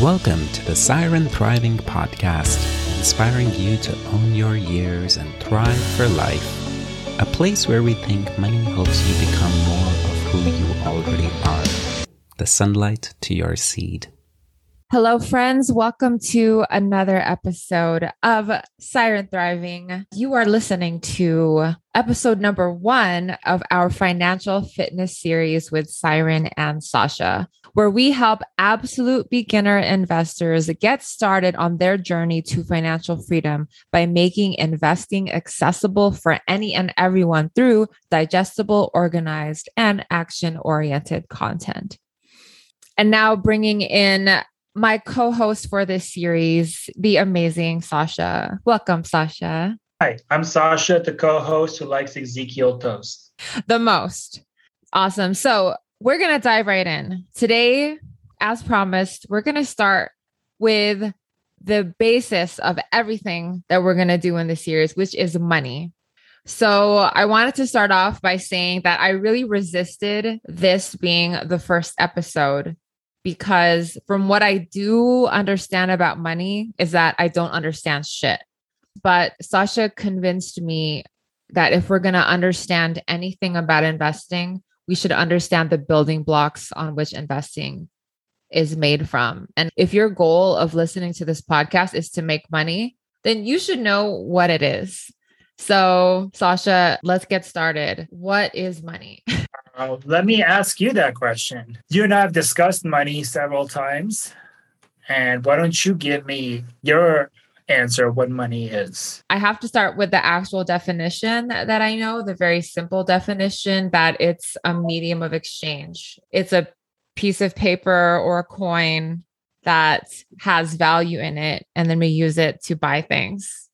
Welcome to the Siren Thriving Podcast, inspiring you to own your years and thrive for life. A place where we think money helps you become more of who you already are. The sunlight to your seed. Hello, friends. Welcome to another episode of Siren Thriving. You are listening to episode number one of our financial fitness series with Siren and Sasha, where we help absolute beginner investors get started on their journey to financial freedom by making investing accessible for any and everyone through digestible, organized, and action oriented content. And now bringing in my co-host for this series, the amazing Sasha. Welcome, Sasha. Hi, I'm Sasha, the co-host who likes Ezekiel toast. The most. Awesome. So we're gonna dive right in. Today, as promised, we're gonna start with the basis of everything that we're gonna do in the series, which is money. So I wanted to start off by saying that I really resisted this being the first episode because from what I do understand about money is that I don't understand shit. But Sasha convinced me that if we're going to understand anything about investing, we should understand the building blocks on which investing is made from. And if your goal of listening to this podcast is to make money, then you should know what it is. So, Sasha, let's get started. What is money? Uh, let me ask you that question. You and I have discussed money several times. And why don't you give me your answer what money is? I have to start with the actual definition that I know, the very simple definition that it's a medium of exchange. It's a piece of paper or a coin that has value in it, and then we use it to buy things.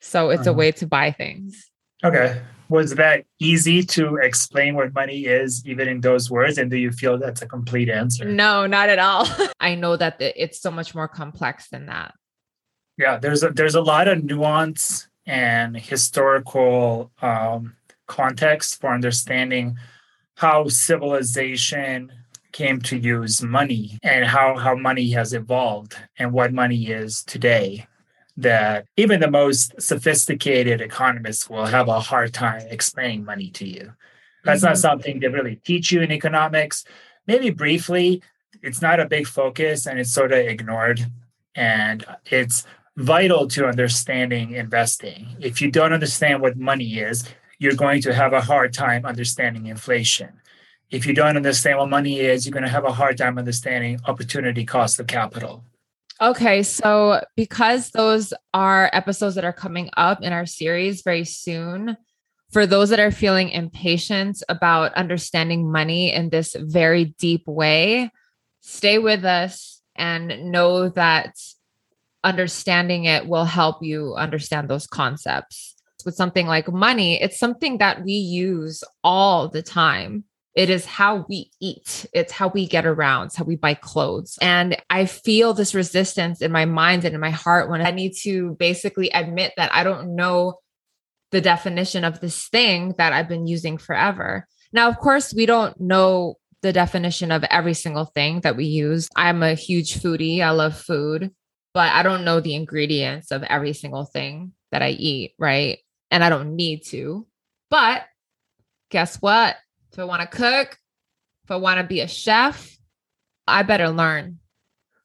So it's uh-huh. a way to buy things. Okay was that easy to explain what money is even in those words and do you feel that's a complete answer no not at all i know that it's so much more complex than that yeah there's a there's a lot of nuance and historical um, context for understanding how civilization came to use money and how how money has evolved and what money is today that even the most sophisticated economists will have a hard time explaining money to you. That's mm-hmm. not something they really teach you in economics. Maybe briefly, it's not a big focus and it's sort of ignored. And it's vital to understanding investing. If you don't understand what money is, you're going to have a hard time understanding inflation. If you don't understand what money is, you're going to have a hard time understanding opportunity cost of capital. Okay, so because those are episodes that are coming up in our series very soon, for those that are feeling impatient about understanding money in this very deep way, stay with us and know that understanding it will help you understand those concepts. With something like money, it's something that we use all the time. It is how we eat. It's how we get around. It's how we buy clothes. And I feel this resistance in my mind and in my heart when I need to basically admit that I don't know the definition of this thing that I've been using forever. Now, of course, we don't know the definition of every single thing that we use. I'm a huge foodie. I love food, but I don't know the ingredients of every single thing that I eat, right? And I don't need to. But guess what? If I want to cook, if I want to be a chef, I better learn.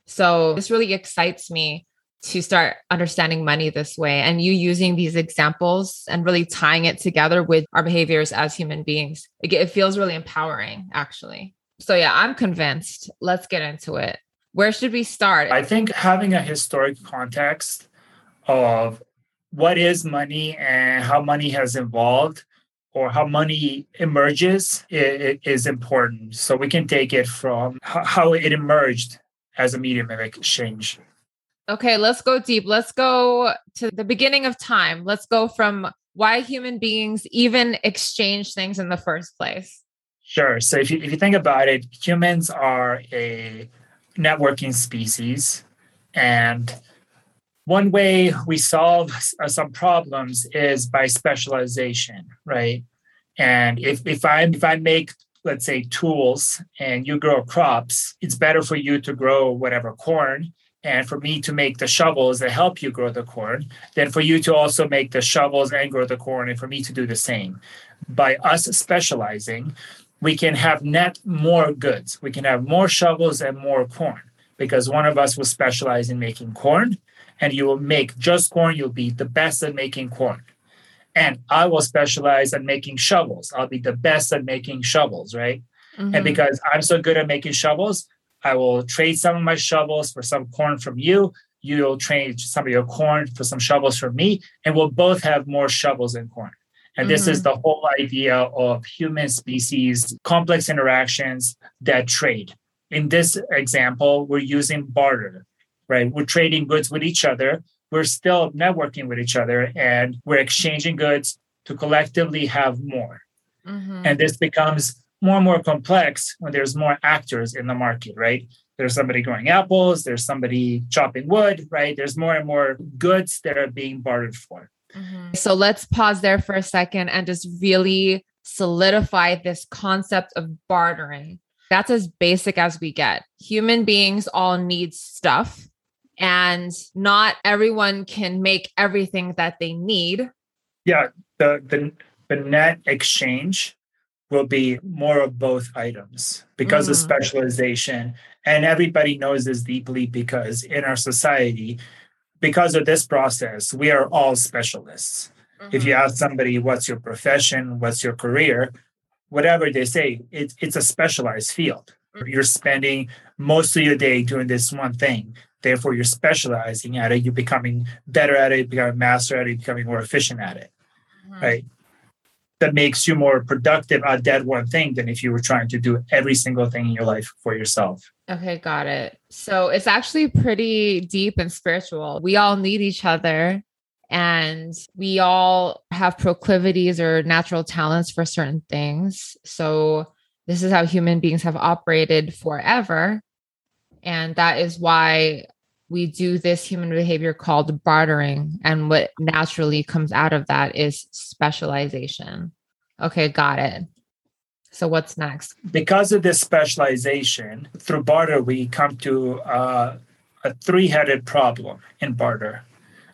So this really excites me to start understanding money this way and you using these examples and really tying it together with our behaviors as human beings. It, feels really empowering, actually. So, yeah, I'm convinced. Let's get into it. Where should we start? I think having a historic context of what is money and how money has evolved or how money emerges is important. So we can take it from how it emerged as a medium of exchange. Okay, let's go deep. Let's go to the beginning of time. Let's go from why human beings even exchange things in the first place. Sure. So if you, if you think about it, humans are a networking species. And one way we solve uh, some problems is by specialization, right? And if, if I if I make let's say, tools and you grow crops, it's better for you to grow whatever corn and for me to make the shovels that help you grow the corn than for you to also make the shovels and grow the corn and for me to do the same. By us specializing, we can have net more goods. We can have more shovels and more corn because one of us will specialize in making corn and you will make just corn. You'll be the best at making corn. And I will specialize in making shovels. I'll be the best at making shovels, right? Mm-hmm. And because I'm so good at making shovels, I will trade some of my shovels for some corn from you. You'll trade some of your corn for some shovels from me, and we'll both have more shovels and corn. And mm-hmm. this is mm-hmm. the whole idea of human species complex interactions that trade. In this example, we're using barter, right? We're trading goods with each other. We're still networking with each other and we're exchanging goods to collectively have more. Mm-hmm. And this becomes more and more complex when there's more actors in the market, right? There's somebody growing apples, there's somebody chopping wood, right? There's more and more goods that are being bartered for. Mm-hmm. So let's pause there for a second and just really solidify this concept of bartering. That's as basic as we get. Human beings all need stuff, and not everyone can make everything that they need. Yeah, the the, the net exchange will be more of both items because mm. of specialization. And everybody knows this deeply because in our society, because of this process, we are all specialists. Mm-hmm. If you mm-hmm. ask somebody, what's your profession, what's your career, whatever they say, it, it's a specialized field. Mm-hmm. You're spending most of your day doing this one thing. Therefore, you're specializing at it, you're becoming better at it, becoming master at it, becoming more efficient at it. Mm-hmm. Right that makes you more productive at that one thing than if you were trying to do every single thing in your life for yourself. Okay, got it. So it's actually pretty deep and spiritual. We all need each other and we all have proclivities or natural talents for certain things. So this is how human beings have operated forever. And that is why we do this human behavior called bartering. And what naturally comes out of that is specialization. Okay, got it. So, what's next? Because of this specialization, through barter, we come to uh, a three headed problem in barter,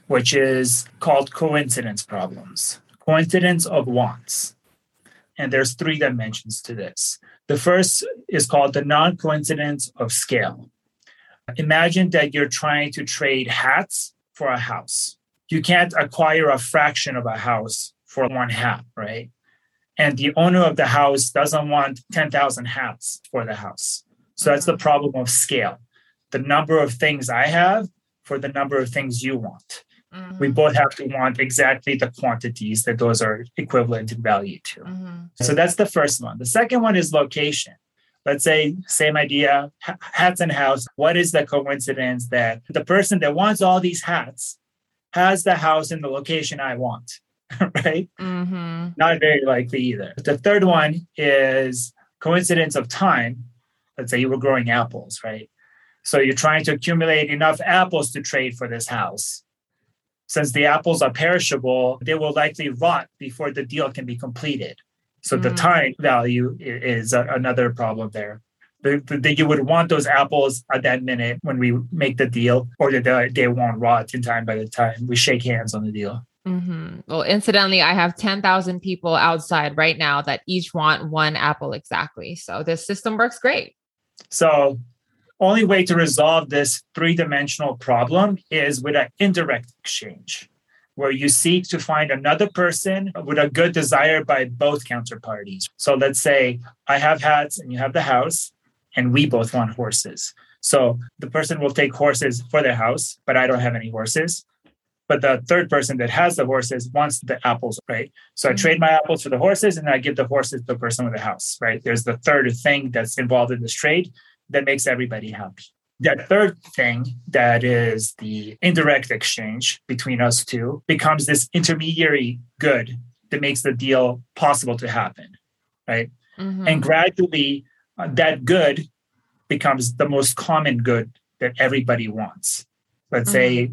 which is called coincidence problems, coincidence of wants. And there's three dimensions to this. The first is called the non coincidence of scale. Imagine that you're trying to trade hats for a house. You can't acquire a fraction of a house for one hat, right? And the owner of the house doesn't want 10,000 hats for the house. So that's the mm-hmm. problem of scale. The number of things I have for the number of things you want. Mm-hmm. We both have to want exactly the quantities that those are equivalent in value to. Mm-hmm. So that's the first one. The second one is location let's say same idea hats and house what is the coincidence that the person that wants all these hats has the house in the location i want right? Mm-hmm. not very likely either. The third one is coincidence of time. Let's say you were growing apples right? So you're trying to accumulate enough apples to trade for this house. Since the apples are perishable they will likely rot before the deal can be completed so mm. the time value is a, another problem there. That you would want those apples at that minute when we make the deal, or that they won't rot in time by the time we shake hands on the deal. Mm-hmm. Well, incidentally, I have 10,000 people outside right now that each want one apple exactly. So this system works great. So, only way to resolve this three dimensional problem is with an indirect exchange where you seek to find another person with a good desire by both counterparties. So let's say I have hats and you have the house, and we both want horses. So the person will take horses for their house, but I don't have any horses. But the third person that has the horses wants the apples, right? So I mm-hmm. trade my apples for the horses and I give the horses to the person with the house, right? There's the third thing that's involved in this trade that makes everybody happy. That third thing, that is the indirect exchange between us two, becomes this intermediary good that makes the deal possible to happen, right? Mm-hmm. And gradually, uh, that good becomes the most common good that everybody wants. Let's mm-hmm. say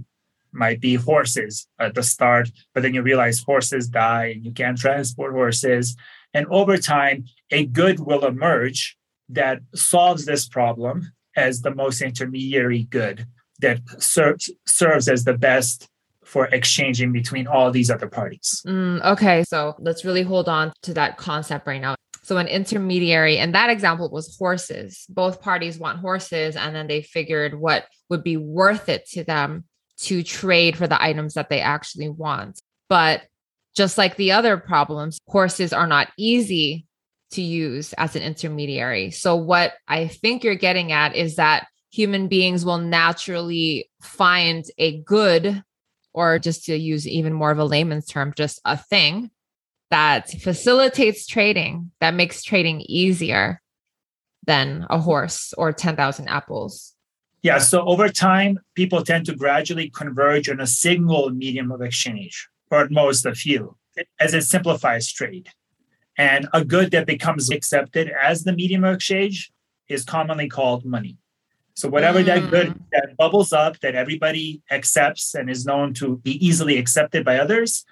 might be horses at the start, but then you realize horses die and you can't transport horses. And over time, a good will emerge that solves this problem as the most intermediary good that serves serves as the best for exchanging between all these other parties. Mm, okay, so let's really hold on to that concept right now. So an intermediary, and that example was horses. Both parties want horses, and then they figured what would be worth it to them to trade for the items that they actually want. But just like the other problems, horses are not easy to use as an intermediary. So, what I think you're getting at is that human beings will naturally find a good, or just to use even more of a layman's term, just a thing that facilitates trading, that makes trading easier than a horse or 10,000 apples. Yeah, so over time, people tend to gradually converge on a single medium of exchange, or at most a few, as it simplifies trade. And a good that becomes accepted as the medium of exchange is commonly called money. So whatever mm. that good mm. that bubbles up that everybody accepts and is known to be easily accepted by others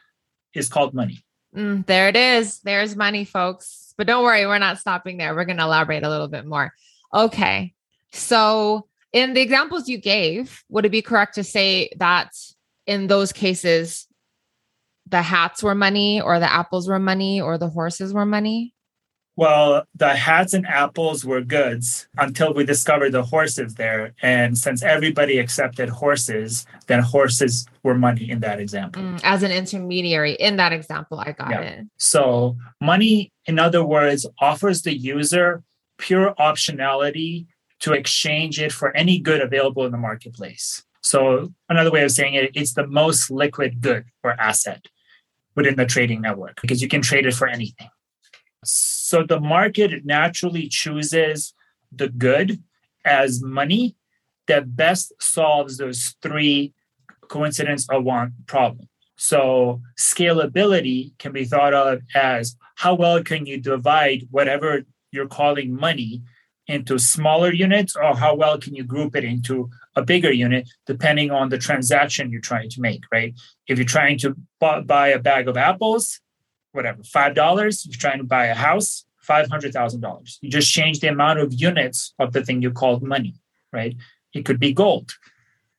is called money. Mm, there it is. There's money, folks. But don't worry, we're not stopping there. We're going to elaborate a little bit more. Okay. So, in the examples you gave, would it be correct to say that in those cases, the hats were money or the apples were money or the horses were money? Well, the hats and apples were goods until we discovered the horses there. And since everybody accepted horses, then horses were money in that example. Mm, as an intermediary in that example, I got yeah. it. So, money, in other words, offers the user pure optionality to exchange it for any good available in the marketplace. So, another way of saying it, it's the most liquid good or asset within the trading network because you can trade it for anything. So the market naturally chooses the good as money that best solves those three coincidence of one problem. So scalability can be thought of as how well can you divide whatever you're calling money into smaller units or how well can you group it into a bigger unit depending on the transaction you're trying to make right? If you're trying to buy a bag of apples whatever five dollars you're trying to buy a house five hundred thousand dollars. You just change the amount of units of the thing you called money right? It could be gold.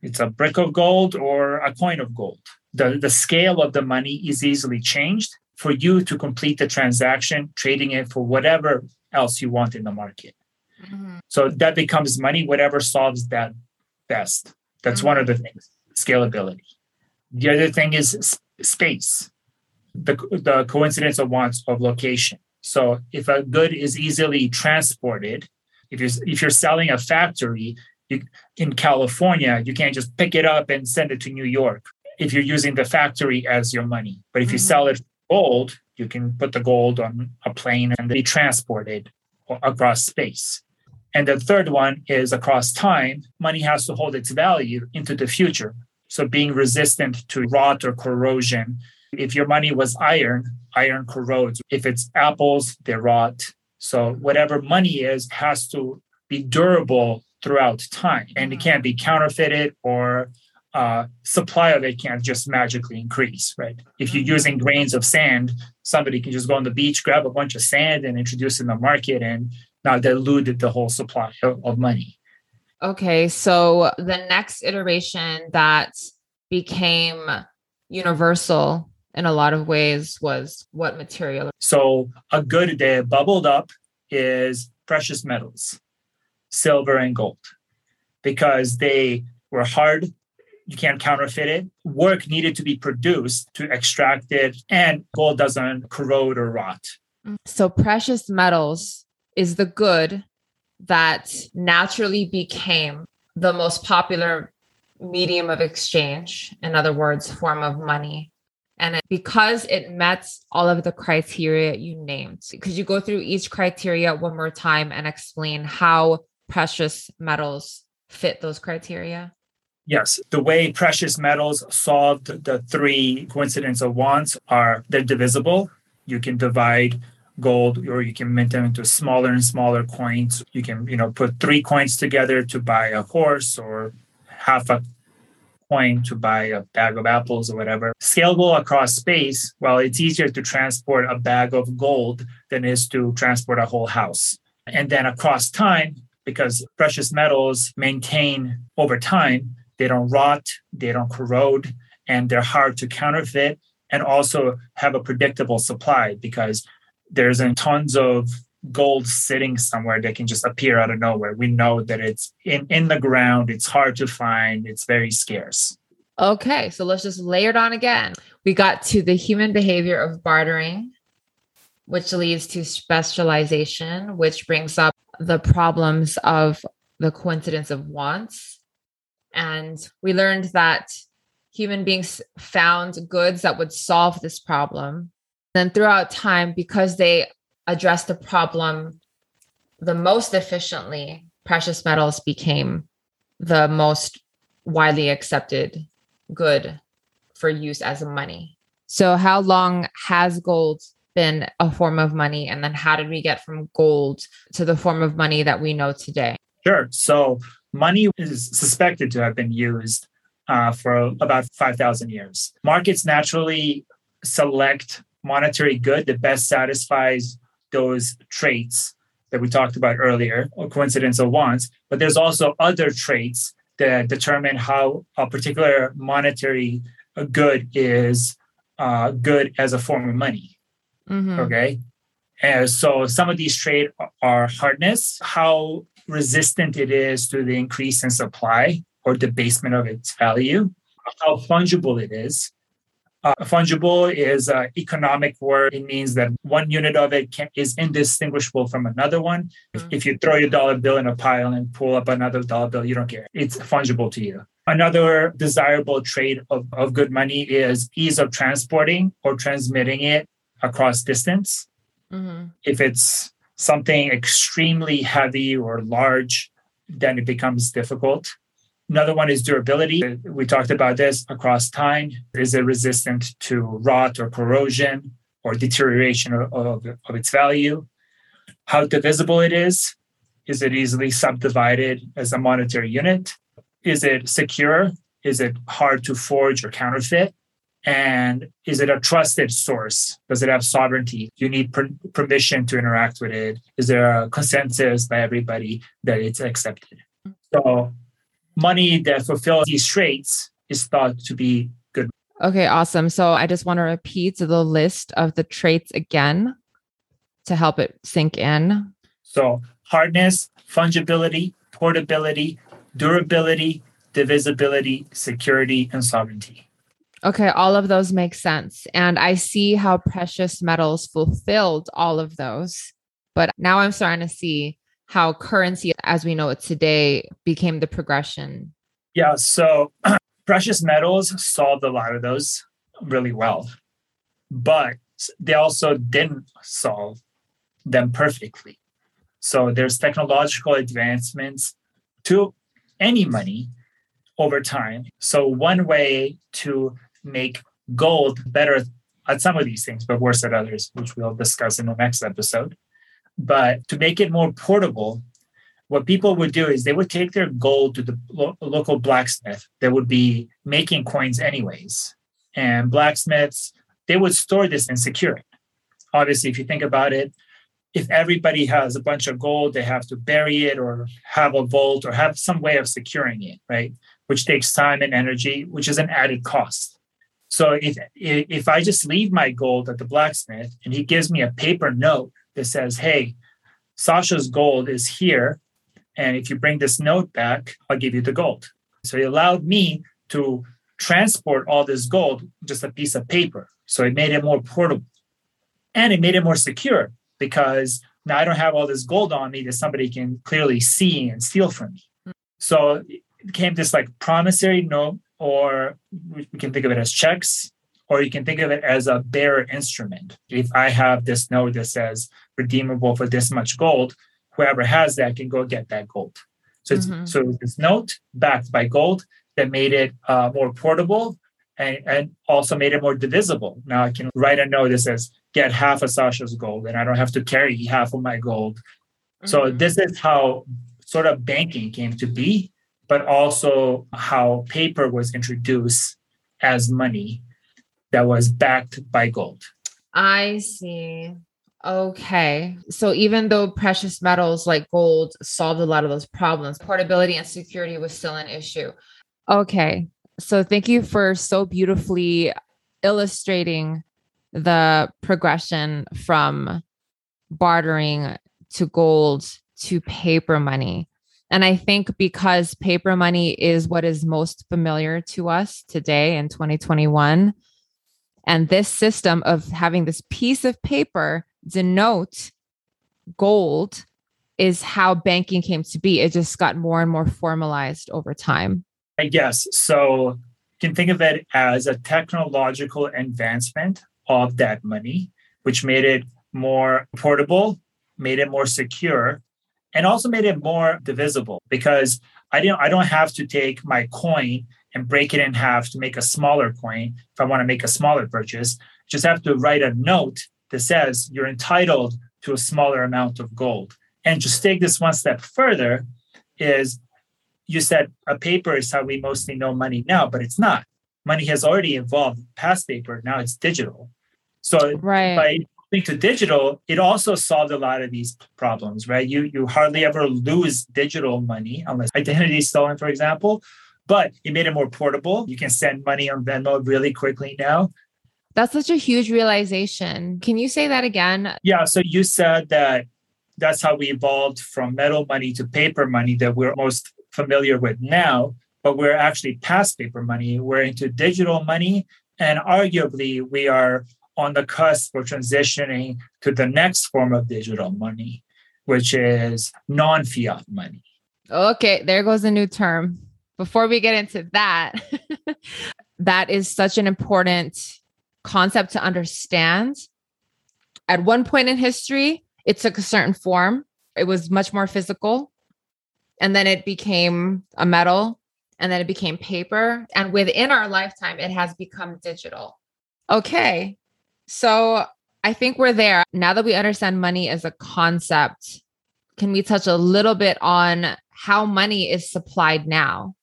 It's a brick of gold or a coin of gold. The, the scale of the money is easily changed for you to complete the transaction trading it for whatever else you want in the market Mm-hmm. So that becomes money, whatever solves that best. That's mm-hmm. one of the things scalability. The other thing is space, the, the coincidence of wants of location. So if a good is easily transported, if you're, if you're selling a factory you, in California, you can't just pick it up and send it to New York if you're using the factory as your money. But if mm-hmm. you sell it gold, you can put the gold on a plane and be transported across space. And the third one is across time, money has to hold its value into the future. So being resistant to rot or corrosion. If your money was iron, iron corrodes. If it's apples, they rot. So whatever money is has to be durable throughout time and it can't be counterfeited or uh, supply of it can't just magically increase, right? If you're using grains of sand, somebody can just go on the beach, grab a bunch of sand and introduce in the market and not diluted the whole supply of, of money. Okay, so the next iteration that became universal in a lot of ways was what material? So a good that bubbled up is precious metals, silver and gold, because they were hard. You can't counterfeit it. Work needed to be produced to extract it, and gold doesn't corrode or rot. So precious metals is the good that naturally became the most popular medium of exchange, in other words, form of money. And it, because it met all of the criteria you named, could you go through each criteria one more time and explain how precious metals fit those criteria? Yes, the way precious metals solved the three coincidence of wants are they're divisible. You can divide gold or you can mint them into smaller and smaller coins you can you know put three coins together to buy a horse or half a coin to buy a bag of apples or whatever. Scalable across space, well, it's easier to transport a bag of gold than is to transport a whole house. And then across time, because precious metals maintain over time, they don't rot, they don't corrode, and they're hard to counterfeit and also have a predictable supply because there's tons of gold sitting somewhere that can just appear out of nowhere. We know that it's in, in the ground, it's hard to find, it's very scarce. Okay, so let's just layer it on again. We got to the human behavior of bartering, which leads to specialization, which brings up the problems of the coincidence of wants. And we learned that human beings found goods that would solve this problem. Then throughout time, because they address the problem the most efficiently, precious metals became the most widely accepted good for use as money. So, how long has gold been a form of money? And then, how did we get from gold to the form of money that we know today? Sure. So, money is suspected to have been used uh, for about 5,000 years. Markets naturally select monetary good that best satisfies those traits that we talked about earlier, or coincidence of wants, but there's also other traits that determine how a particular monetary good is uh, good as a form of money. Mm-hmm. Okay. And so some of these traits are hardness, how resistant it is to the increase in supply or debasement of its value, how fungible it is, uh, fungible is an economic word. It means that one unit of it can, is indistinguishable from another one. If, mm-hmm. if you throw your dollar bill in a pile and pull up another dollar bill, you don't care. It's fungible to you. Another desirable trait of, of good money is ease of transporting or transmitting it across distance. Mm-hmm. If it's something extremely heavy or large, then it becomes difficult. Another one is durability. We talked about this across time. Is it resistant to rot or corrosion or deterioration of, of, of its value? How divisible it is. Is it easily subdivided as a monetary unit? Is it secure? Is it hard to forge or counterfeit? And is it a trusted source? Does it have sovereignty? Do you need per- permission to interact with it? Is there a consensus by everybody that it's accepted? So money that fulfills these traits is thought to be good. Okay, awesome. So I just want to repeat the list of the traits again to help it sink in. So hardness, fungibility, portability, durability, divisibility, security, and sovereignty. Okay, all of those make sense. And I see how precious metals fulfilled all of those. But now I'm starting to see how currency as we know it today became the progression? Yeah, so precious metals solved a lot of those really well, but they also didn't solve them perfectly. So there's technological advancements to any money over time. So one way to make gold better at some of these things, but worse at others, which we'll discuss in the next episode, but to make it more portable, what people would do is they would take their gold to the lo- local blacksmith that would be making coins anyways. And blacksmiths, they would store this and secure it. Obviously, if you think about it, if everybody has a bunch of gold, they have to bury it or have a vault or have some way of securing it, right? Which takes time and energy, which is an added cost. So if if I just leave my gold at the blacksmith and he gives me a paper note that says, hey, Sasha's gold is here. And if you bring this note back, I'll give you the gold. So it allowed me to transport all this gold, just a piece of paper. So it made it more portable. And it made it more secure because now I don't have all this gold on me that somebody can clearly see and steal from me. Hmm. So it became this like promissory note, or we can think of it as checks or you can think of it as a bearer instrument. If I have this note that says redeemable for this much gold, whoever has that can go get that gold. So it's mm-hmm. so this note backed by gold that made it uh, more portable and, and also made it more divisible. Now I can write a note that says get half of Sasha's gold, and I don't have to carry half of my gold. Mm-hmm. So this is how sort of banking came to be but also how paper was introduced as money that was backed by gold. I see. Okay. So even though precious metals like gold solved a lot of those problems, portability and security was still an issue. Okay. So thank you for so beautifully illustrating the progression from bartering to gold to paper money. And I think because paper money is what is most familiar to us today in 2021, and this system of having this piece of paper denote gold is how banking came to be. It just got more and more formalized over time. I guess. So you can think of it as a technological advancement of that money, which made it more portable, made it more secure, and also made it more divisible because I didn't I don't have to take my coin and break it in half to make a smaller coin if I want to make a smaller purchase. Just have to write a note that says you're entitled to a smaller amount of gold. And just take this one step further is you said a paper is how we mostly know money now, but it's not. Money has already evolved past paper. Now it's digital. So right. by moving to digital, it also solved a lot of these problems, right? You you hardly ever lose digital money unless identity is stolen, for example. But it made it more portable. You can send money on Venmo really quickly now. That's such a huge realization. Can you say that again? Yeah. So you said that that's how we evolved from metal money to paper money that we're most familiar with now, but we're actually past paper money. We're into digital money. And arguably, we are on the cusp of transitioning to the next form of digital money, which is non fiat money. Okay, there goes a new term. Before we get into that, that is such an important concept to understand. At one point in history, it took a certain form, it was much more physical. And then it became a metal, and then it became paper. And within our lifetime, it has become digital. Okay, so I think we're there. Now that we understand money as a concept, can we touch a little bit on how money is supplied now?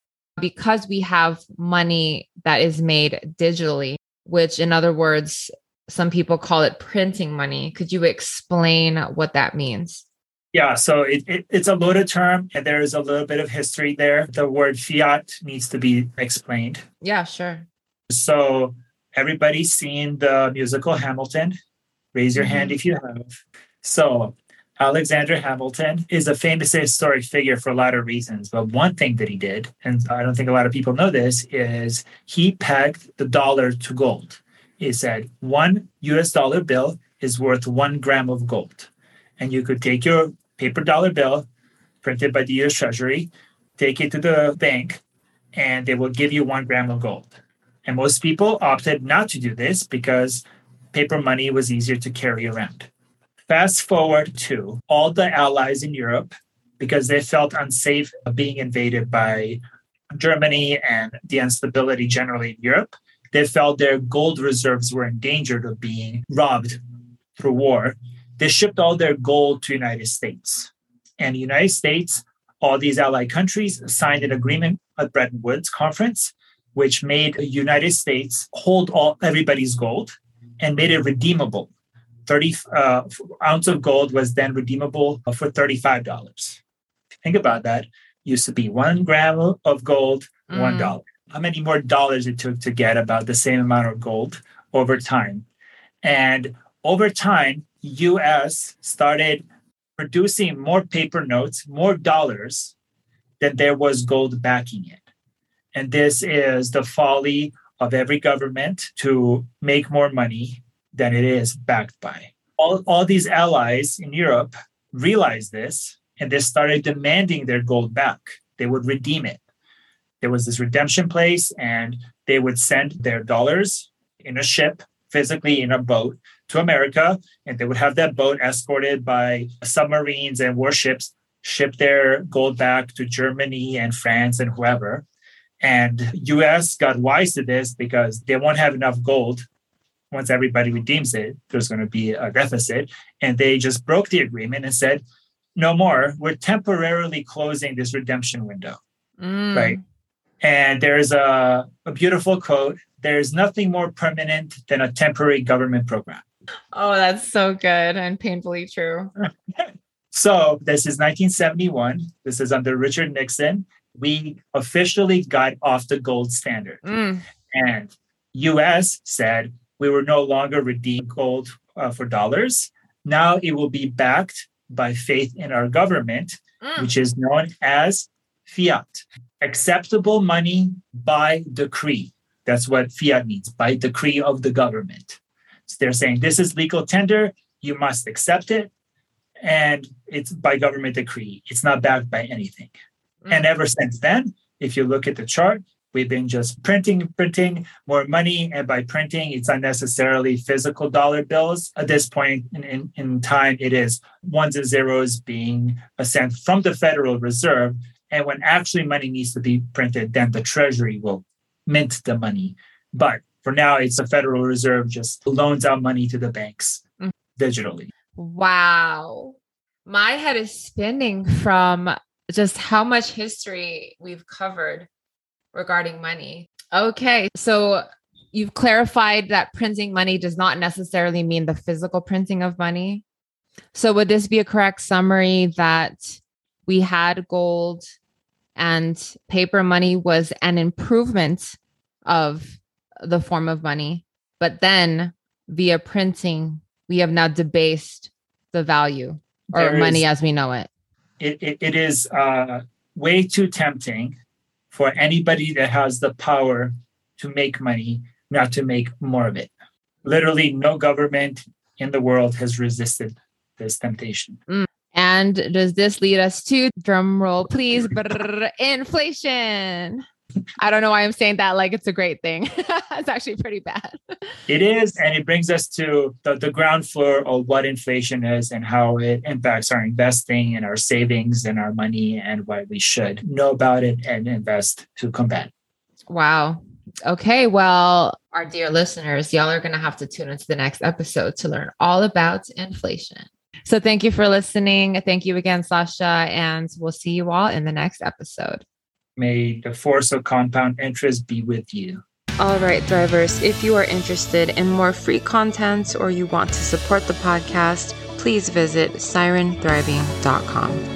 Because we have money that is made digitally, which, in other words, some people call it printing money. Could you explain what that means? Yeah, so it, it, it's a loaded term and there is a little bit of history there. The word fiat needs to be explained. Yeah, sure. So everybody's seen the musical Hamilton. Raise your mm-hmm. hand if you have. So, Alexander Hamilton is a famous historic figure for a lot of reasons. But one thing that he did, and I don't think a lot of people know this, is he pegged the dollar to gold. He said one US dollar bill is worth one gram of gold. And you could take your paper dollar bill printed by the US Treasury, take it to the bank, and they will give you one gram of gold. And most people opted not to do this because paper money was easier to carry around. Fast forward to all the allies in Europe because they felt unsafe being invaded by Germany and the instability generally in Europe. They felt their gold reserves were endangered of being robbed through war. They shipped all their gold to the United States. And the United States, all these allied countries signed an agreement at Bretton Woods conference which made the United States hold all everybody's gold and made it redeemable. 30 uh, ounce of gold was then redeemable for $35. Think about that. Used to be one gram of gold, one mm. How many more dollars it took to get about the same amount of gold over time? And over time, US started producing more paper notes, more dollars than there was gold backing it. And this is the folly of every government to make more money than it is backed by. All, all these allies in Europe realized this and they started demanding their gold back. They would redeem it. There was this redemption place, and they would send their dollars in a ship, physically in a boat, to America, and they would have that boat escorted by submarines and warships, ship their gold back to Germany and France and whoever. And US got wise to this because they won't have enough gold once everybody redeems it. There's going to be a deficit. And they just broke the agreement and said, no more. We're temporarily closing this redemption window. mm. right? And there's a, a beautiful quote there's nothing more permanent than a temporary government program. Oh, that's so good and painfully true. so, this is 1971. This is under Richard Nixon. We officially got off the gold standard. Mm. And US said we were no longer redeem gold uh, for dollars. Now it will be backed by faith in our government, mm. which is known as fiat, acceptable money by decree. That's what fiat means by decree of the government. So they're saying this is legal tender, you must accept it, and it's by government decree. It's not backed by anything. Mm. And ever since then, if you look at the chart, we've been just printing, printing more money. And by printing, it's unnecessarily physical dollar bills. At this point in, in, in time, it is ones and zeros being sent from the Federal Reserve. And when actually money needs to be printed, then the Treasury will mint the money. But for now, it's the Federal Reserve just loans out money to the banks mm. digitally. Wow. My head is spinning from just how much history we've covered regarding money. Okay. So you've clarified that printing money does not necessarily mean the physical printing of money. So would this be a correct summary that we had gold and paper money was an improvement of the form of money. But then via printing, we have now debased the value or there money is, as we know it. It, it, it is uh, way too tempting for anybody that has the power to make money not to make more of it. Literally, no government in the world has resisted this temptation. Mm. And does this lead us to drum roll, please? Brrr, inflation. I don't know why I'm saying that like it's a great thing. it's actually pretty bad. It is. And it brings us to the, the ground floor of what inflation is and how it impacts our investing and our savings and our money and why we should know about it and invest to combat. Wow. Okay. Well, our dear listeners, y'all are going to have to tune into the next episode to learn all about inflation. So thank you for listening. Thank you again, Sasha. And we'll see you all in the next episode. May the force of compound interest be with you. All right, Thrivers, if you are interested in more free content or you want to support the podcast, please visit sirenthriving.com.